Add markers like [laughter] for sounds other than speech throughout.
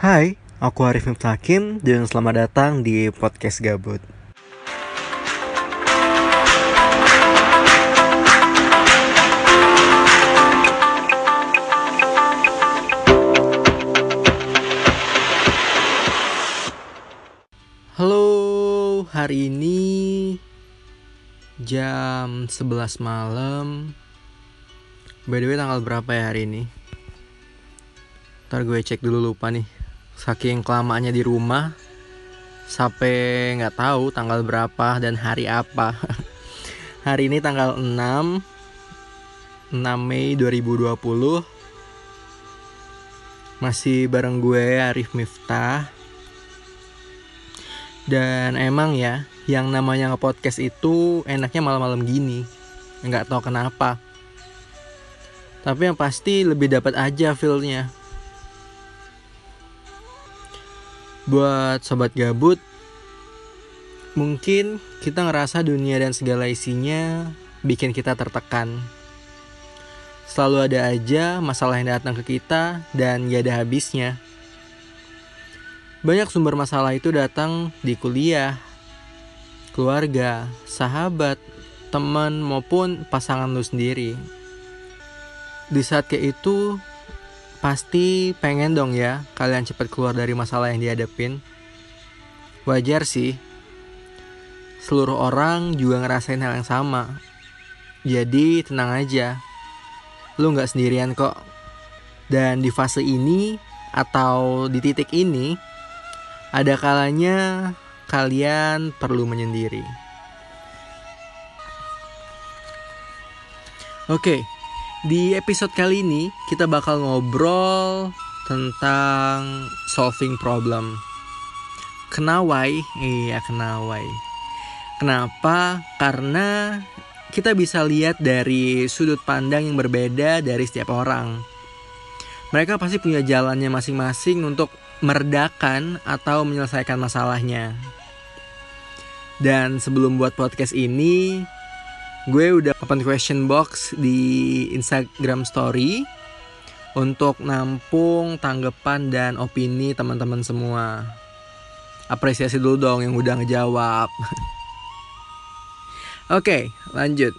Hai, aku Arif Hakim dan selamat datang di podcast Gabut. Halo, hari ini jam 11 malam. By the way tanggal berapa ya hari ini? Ntar gue cek dulu lupa nih. Saking kelamaannya di rumah sampai nggak tahu tanggal berapa dan hari apa. [laughs] hari ini tanggal 6 6 Mei 2020. Masih bareng gue Arif Miftah dan emang ya, yang namanya nge-podcast itu enaknya malam-malam gini. Nggak tahu kenapa. Tapi yang pasti lebih dapat aja feelnya. Buat sobat gabut, mungkin kita ngerasa dunia dan segala isinya bikin kita tertekan. Selalu ada aja masalah yang datang ke kita dan gak ada habisnya. Banyak sumber masalah itu datang di kuliah, keluarga, sahabat, teman maupun pasangan lu sendiri. Di saat kayak itu pasti pengen dong ya kalian cepat keluar dari masalah yang dihadapin. Wajar sih. Seluruh orang juga ngerasain hal yang sama. Jadi tenang aja. Lu nggak sendirian kok. Dan di fase ini atau di titik ini ada kalanya kalian perlu menyendiri. Oke, di episode kali ini kita bakal ngobrol tentang solving problem. Kenawai, iya kenawai. Kenapa? Karena kita bisa lihat dari sudut pandang yang berbeda dari setiap orang. Mereka pasti punya jalannya masing-masing untuk meredakan atau menyelesaikan masalahnya. Dan sebelum buat podcast ini, gue udah open question box di Instagram Story untuk nampung tanggapan dan opini teman-teman semua. Apresiasi dulu dong yang udah ngejawab. [laughs] Oke, lanjut.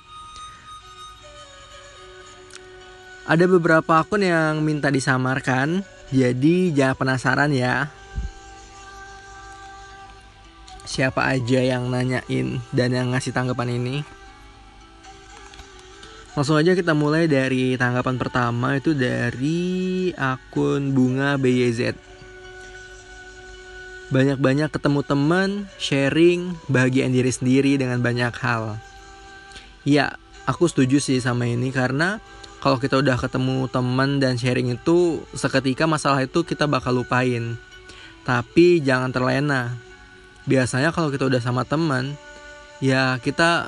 Ada beberapa akun yang minta disamarkan, jadi jangan penasaran ya. Siapa aja yang nanyain dan yang ngasih tanggapan ini? Langsung aja kita mulai dari tanggapan pertama itu dari akun bunga BYZ. Banyak-banyak ketemu teman, sharing, bahagiaan diri sendiri dengan banyak hal. Ya, aku setuju sih sama ini karena kalau kita udah ketemu teman dan sharing itu seketika masalah itu kita bakal lupain. Tapi jangan terlena. Biasanya kalau kita udah sama teman, ya kita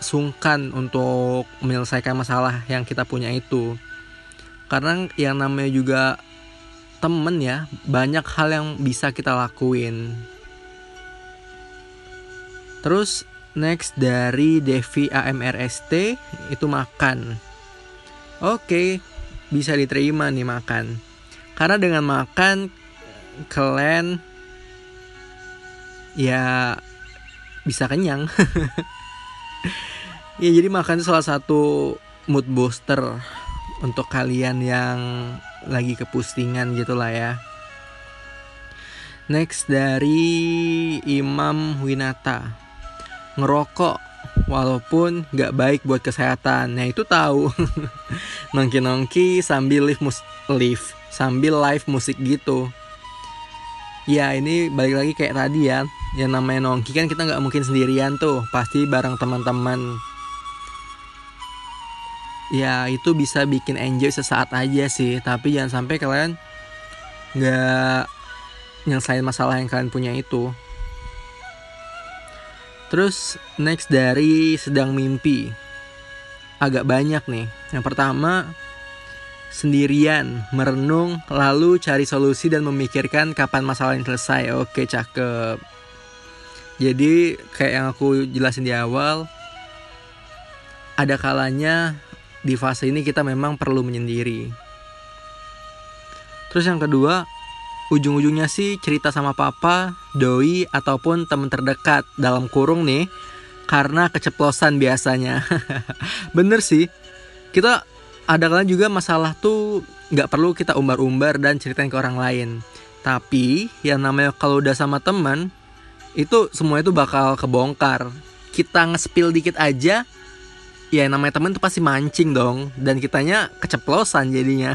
sungkan untuk menyelesaikan masalah yang kita punya itu. Karena yang namanya juga temen ya, banyak hal yang bisa kita lakuin. Terus next dari Devi AMRST itu makan. Oke, bisa diterima nih makan. Karena dengan makan kalian ya bisa kenyang. [laughs] ya jadi makan salah satu mood booster untuk kalian yang lagi kepusingan gitu lah ya. Next dari Imam Winata ngerokok walaupun nggak baik buat kesehatan. Nah itu tahu [laughs] nongki-nongki sambil live mus live sambil live musik gitu. Ya ini balik lagi kayak tadi ya, yang namanya nongki kan kita nggak mungkin sendirian tuh, pasti bareng teman-teman. Ya itu bisa bikin enjoy sesaat aja sih, tapi jangan sampai kalian nggak nyelesain masalah yang kalian punya itu. Terus next dari sedang mimpi agak banyak nih. Yang pertama sendirian, merenung, lalu cari solusi dan memikirkan kapan masalah yang selesai. Oke, cakep. Jadi kayak yang aku jelasin di awal, ada kalanya di fase ini kita memang perlu menyendiri. Terus yang kedua, ujung-ujungnya sih cerita sama papa, doi ataupun teman terdekat dalam kurung nih karena keceplosan biasanya. [laughs] Bener sih. Kita ada kalian juga masalah tuh nggak perlu kita umbar-umbar dan ceritain ke orang lain. Tapi yang namanya kalau udah sama teman itu semua itu bakal kebongkar. Kita ngespil dikit aja ya namanya temen tuh pasti mancing dong dan kitanya keceplosan jadinya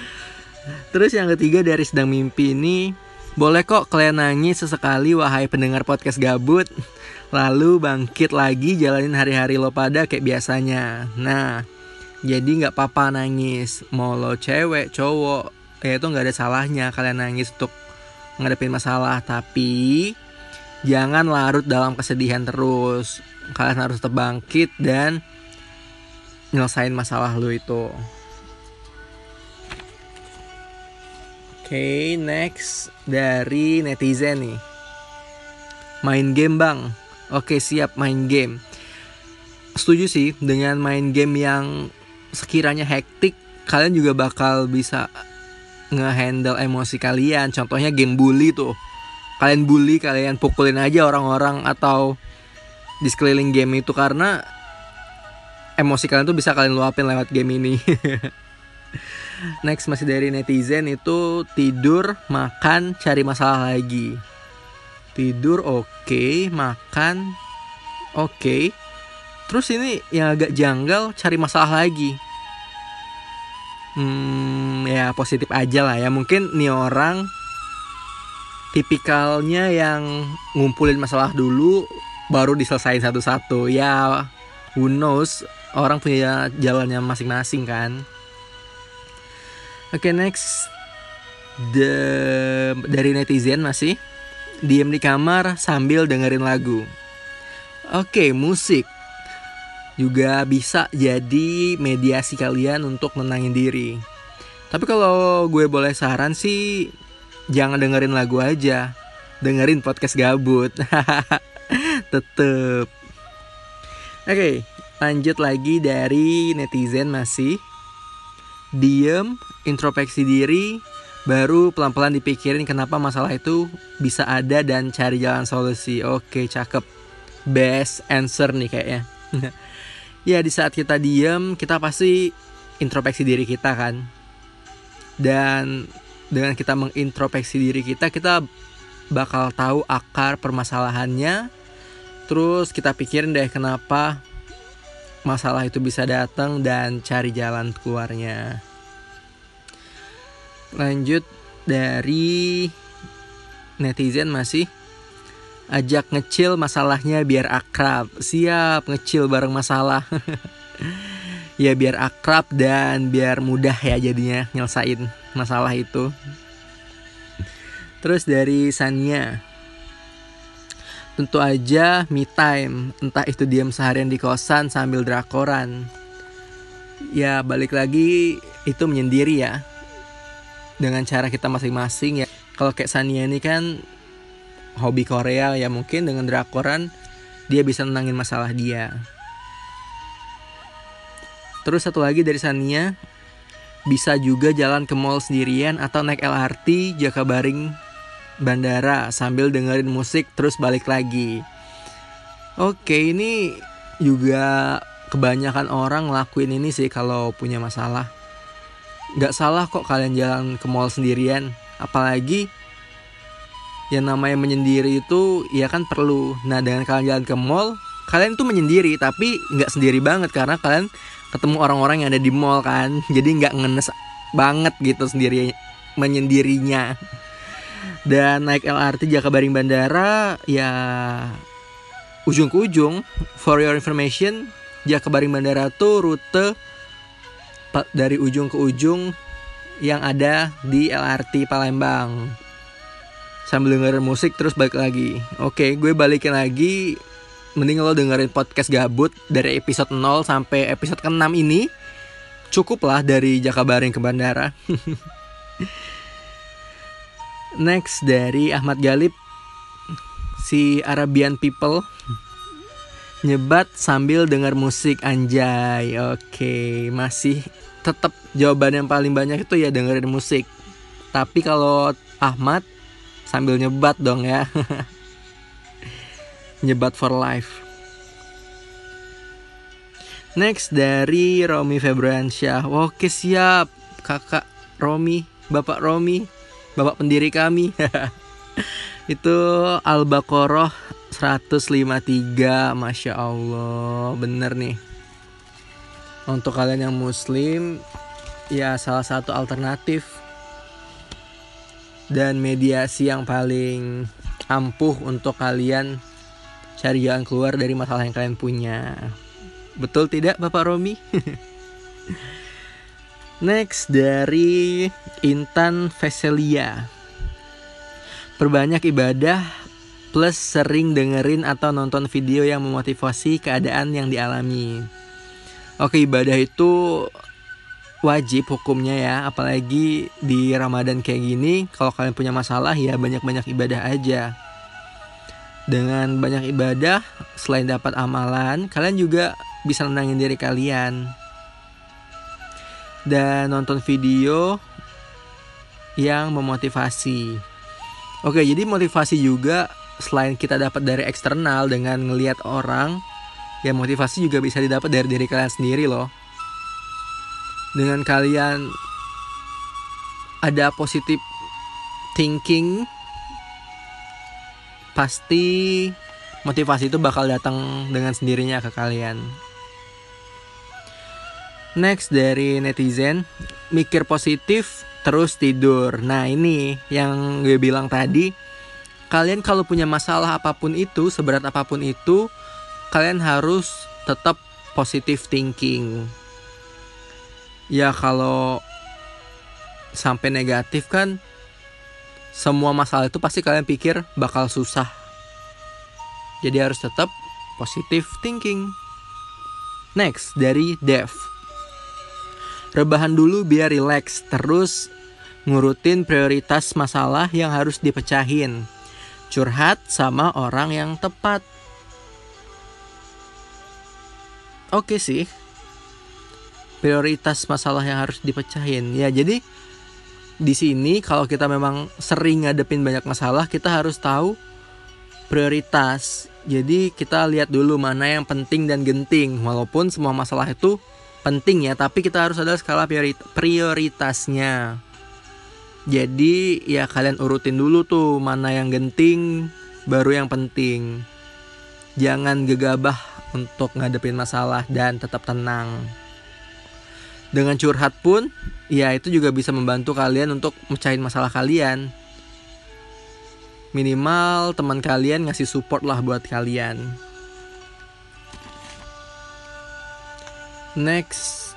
[laughs] terus yang ketiga dari sedang mimpi ini boleh kok kalian nangis sesekali wahai pendengar podcast gabut [laughs] lalu bangkit lagi jalanin hari-hari lo pada kayak biasanya nah jadi nggak apa-apa nangis mau lo cewek cowok ya itu nggak ada salahnya kalian nangis untuk ngadepin masalah tapi jangan larut dalam kesedihan terus kalian harus tetap bangkit dan nyelesain masalah lu itu Oke, okay, next dari netizen nih. Main game, Bang. Oke, okay, siap main game. Setuju sih dengan main game yang sekiranya hektik, kalian juga bakal bisa ngehandle emosi kalian. Contohnya game bully tuh. Kalian bully, kalian pukulin aja orang-orang atau di sekeliling game itu karena emosi kalian tuh bisa kalian luapin lewat game ini. [laughs] Next masih dari netizen itu tidur, makan, cari masalah lagi. Tidur oke, okay, makan oke. Okay. Terus ini yang agak janggal cari masalah lagi. Hmm, ya positif aja lah ya. Mungkin nih orang tipikalnya yang ngumpulin masalah dulu baru diselesain satu-satu. Ya who knows? Orang punya jalannya masing-masing kan. Oke okay, next. The, dari netizen masih. Diem di kamar sambil dengerin lagu. Oke okay, musik juga bisa jadi mediasi kalian untuk menangin diri. Tapi kalau gue boleh saran sih jangan dengerin lagu aja. Dengerin podcast gabut. [laughs] Tetep. Oke okay, lanjut lagi dari netizen masih. Diem introspeksi diri baru pelan-pelan dipikirin kenapa masalah itu bisa ada dan cari jalan solusi. Oke cakep. Best answer nih kayaknya [laughs] ya di saat kita diem kita pasti introspeksi diri kita kan. Dan dengan kita mengintrospeksi diri kita kita bakal tahu akar permasalahannya. Terus kita pikirin deh kenapa masalah itu bisa datang dan cari jalan keluarnya. Lanjut dari netizen masih ajak ngecil masalahnya biar akrab. Siap ngecil bareng masalah. [laughs] ya biar akrab dan biar mudah ya jadinya nyelesain masalah itu. Terus dari Sania Tentu aja me time, entah itu diam seharian di kosan sambil drakoran. Ya balik lagi itu menyendiri ya. Dengan cara kita masing-masing ya. Kalau kayak Sania ini kan hobi Korea ya mungkin dengan drakoran dia bisa nenangin masalah dia. Terus satu lagi dari Sania bisa juga jalan ke mall sendirian atau naik LRT Jakabaring bandara sambil dengerin musik terus balik lagi. Oke, ini juga kebanyakan orang ngelakuin ini sih kalau punya masalah. Gak salah kok kalian jalan ke mall sendirian, apalagi yang namanya menyendiri itu ya kan perlu. Nah dengan kalian jalan ke mall, kalian tuh menyendiri tapi nggak sendiri banget karena kalian ketemu orang-orang yang ada di mall kan, jadi nggak ngenes banget gitu sendiri menyendirinya. Dan naik LRT Jakabaring Bandara ya ujung ke ujung for your information Jakabaring Bandara tuh rute dari ujung ke ujung yang ada di LRT Palembang sambil dengerin musik terus balik lagi. Oke gue balikin lagi. Mending lo dengerin podcast gabut dari episode 0 sampai episode ke-6 ini. Cukup lah dari Jakabaring ke bandara. [laughs] Next dari Ahmad Galib si Arabian People. Nyebat sambil dengar musik anjay. Oke, masih tetap jawaban yang paling banyak itu ya dengerin musik. Tapi kalau Ahmad sambil nyebat dong ya. [laughs] nyebat for life. Next dari Romi Febriansyah. Oke siap, kakak Romi, bapak Romi, bapak pendiri kami. [laughs] Itu Al-Baqarah 153, Masya Allah, bener nih. Untuk kalian yang muslim, ya salah satu alternatif dan mediasi yang paling ampuh untuk kalian cari jalan keluar dari masalah yang kalian punya. Betul tidak Bapak Romi? [laughs] Next dari Intan Veselia. Perbanyak ibadah plus sering dengerin atau nonton video yang memotivasi keadaan yang dialami. Oke, ibadah itu wajib hukumnya ya, apalagi di Ramadan kayak gini, kalau kalian punya masalah ya banyak-banyak ibadah aja. Dengan banyak ibadah, selain dapat amalan, kalian juga bisa nenangin diri kalian dan nonton video yang memotivasi. Oke, jadi motivasi juga selain kita dapat dari eksternal dengan ngelihat orang, ya motivasi juga bisa didapat dari diri kalian sendiri loh. Dengan kalian ada positif thinking, pasti motivasi itu bakal datang dengan sendirinya ke kalian. Next dari netizen, mikir positif terus tidur. Nah ini yang gue bilang tadi, kalian kalau punya masalah apa pun itu, seberat apa pun itu, kalian harus tetap positif thinking. Ya kalau sampai negatif kan, semua masalah itu pasti kalian pikir bakal susah. Jadi harus tetap positif thinking. Next dari Dev rebahan dulu biar relax terus ngurutin prioritas masalah yang harus dipecahin curhat sama orang yang tepat oke sih prioritas masalah yang harus dipecahin. Ya jadi di sini kalau kita memang sering ngadepin banyak masalah kita harus tahu prioritas. Jadi kita lihat dulu mana yang penting dan genting. Walaupun semua masalah itu penting ya tapi kita harus ada skala prioritasnya. Jadi ya kalian urutin dulu tuh mana yang genting baru yang penting. Jangan gegabah untuk ngadepin masalah dan tetap tenang dengan curhat pun ya itu juga bisa membantu kalian untuk mecahin masalah kalian. Minimal teman kalian ngasih support lah buat kalian. Next.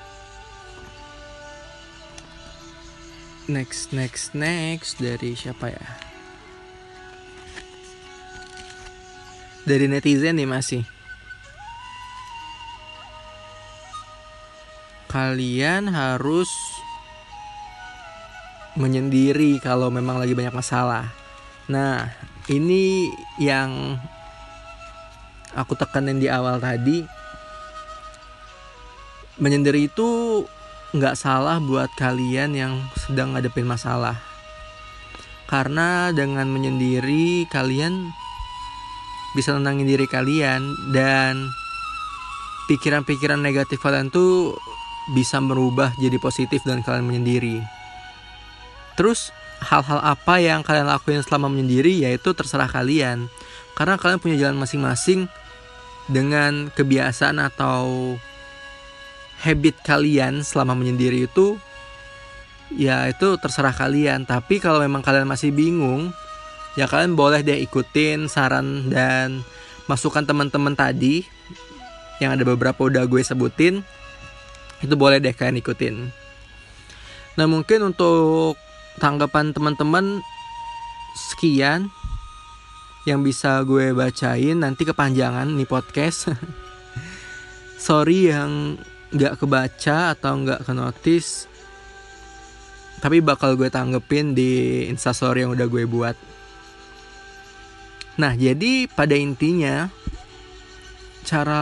Next next next. Dari siapa ya? Dari netizen nih masih kalian harus menyendiri kalau memang lagi banyak masalah. Nah ini yang aku tekanin di awal tadi. Menyendiri itu nggak salah buat kalian yang sedang ngadepin masalah. Karena dengan menyendiri kalian bisa tenangin diri kalian dan pikiran-pikiran negatif kalian tuh bisa berubah jadi positif dan kalian menyendiri. Terus hal-hal apa yang kalian lakuin selama menyendiri? Yaitu terserah kalian. Karena kalian punya jalan masing-masing dengan kebiasaan atau habit kalian selama menyendiri itu ya itu terserah kalian. Tapi kalau memang kalian masih bingung ya kalian boleh deh ikutin saran dan masukan teman-teman tadi yang ada beberapa udah gue sebutin itu boleh deh kalian ikutin. Nah mungkin untuk tanggapan teman-teman sekian yang bisa gue bacain. Nanti kepanjangan nih podcast. [laughs] Sorry yang nggak kebaca atau nggak ke notice tapi bakal gue tanggepin di instastory yang udah gue buat. Nah jadi pada intinya cara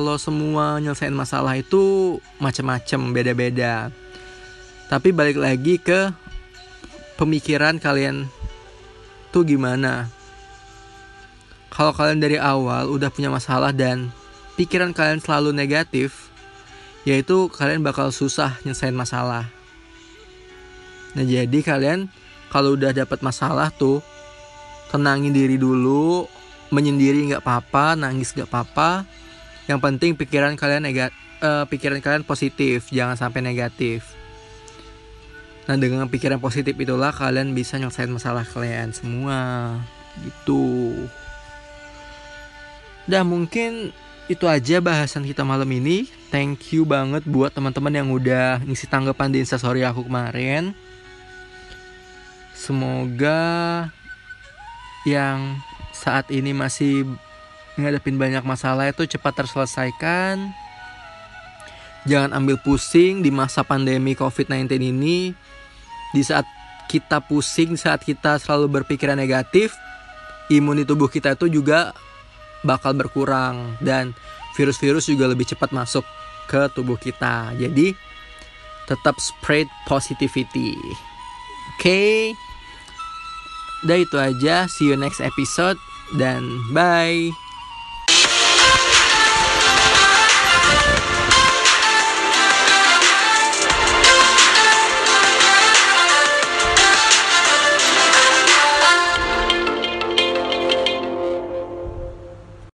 lo semua nyelesain masalah itu macam-macam beda-beda tapi balik lagi ke pemikiran kalian tuh gimana. Kalau kalian dari awal udah punya masalah dan pikiran kalian selalu negatif, yaitu kalian bakal susah nyelesain masalah. Nah jadi kalian kalau udah dapat masalah tuh tenangin diri dulu, menyendiri nggak apa-apa, nangis nggak apa-apa. Yang penting pikiran kalian negatif, uh, pikiran kalian positif, jangan sampai negatif. Nah dengan pikiran positif itulah kalian bisa nyelesain masalah kalian semua gitu. Dan mungkin itu aja bahasan kita malam ini. Thank you banget buat teman-teman yang udah ngisi tanggapan di instastory aku kemarin. Semoga yang saat ini masih ngadepin banyak masalah itu cepat terselesaikan. Jangan ambil pusing di masa pandemi COVID-19 ini di saat kita pusing, saat kita selalu berpikiran negatif, imun tubuh kita itu juga bakal berkurang dan virus-virus juga lebih cepat masuk ke tubuh kita. Jadi tetap spread positivity. Oke. Okay? Udah itu aja. See you next episode dan bye.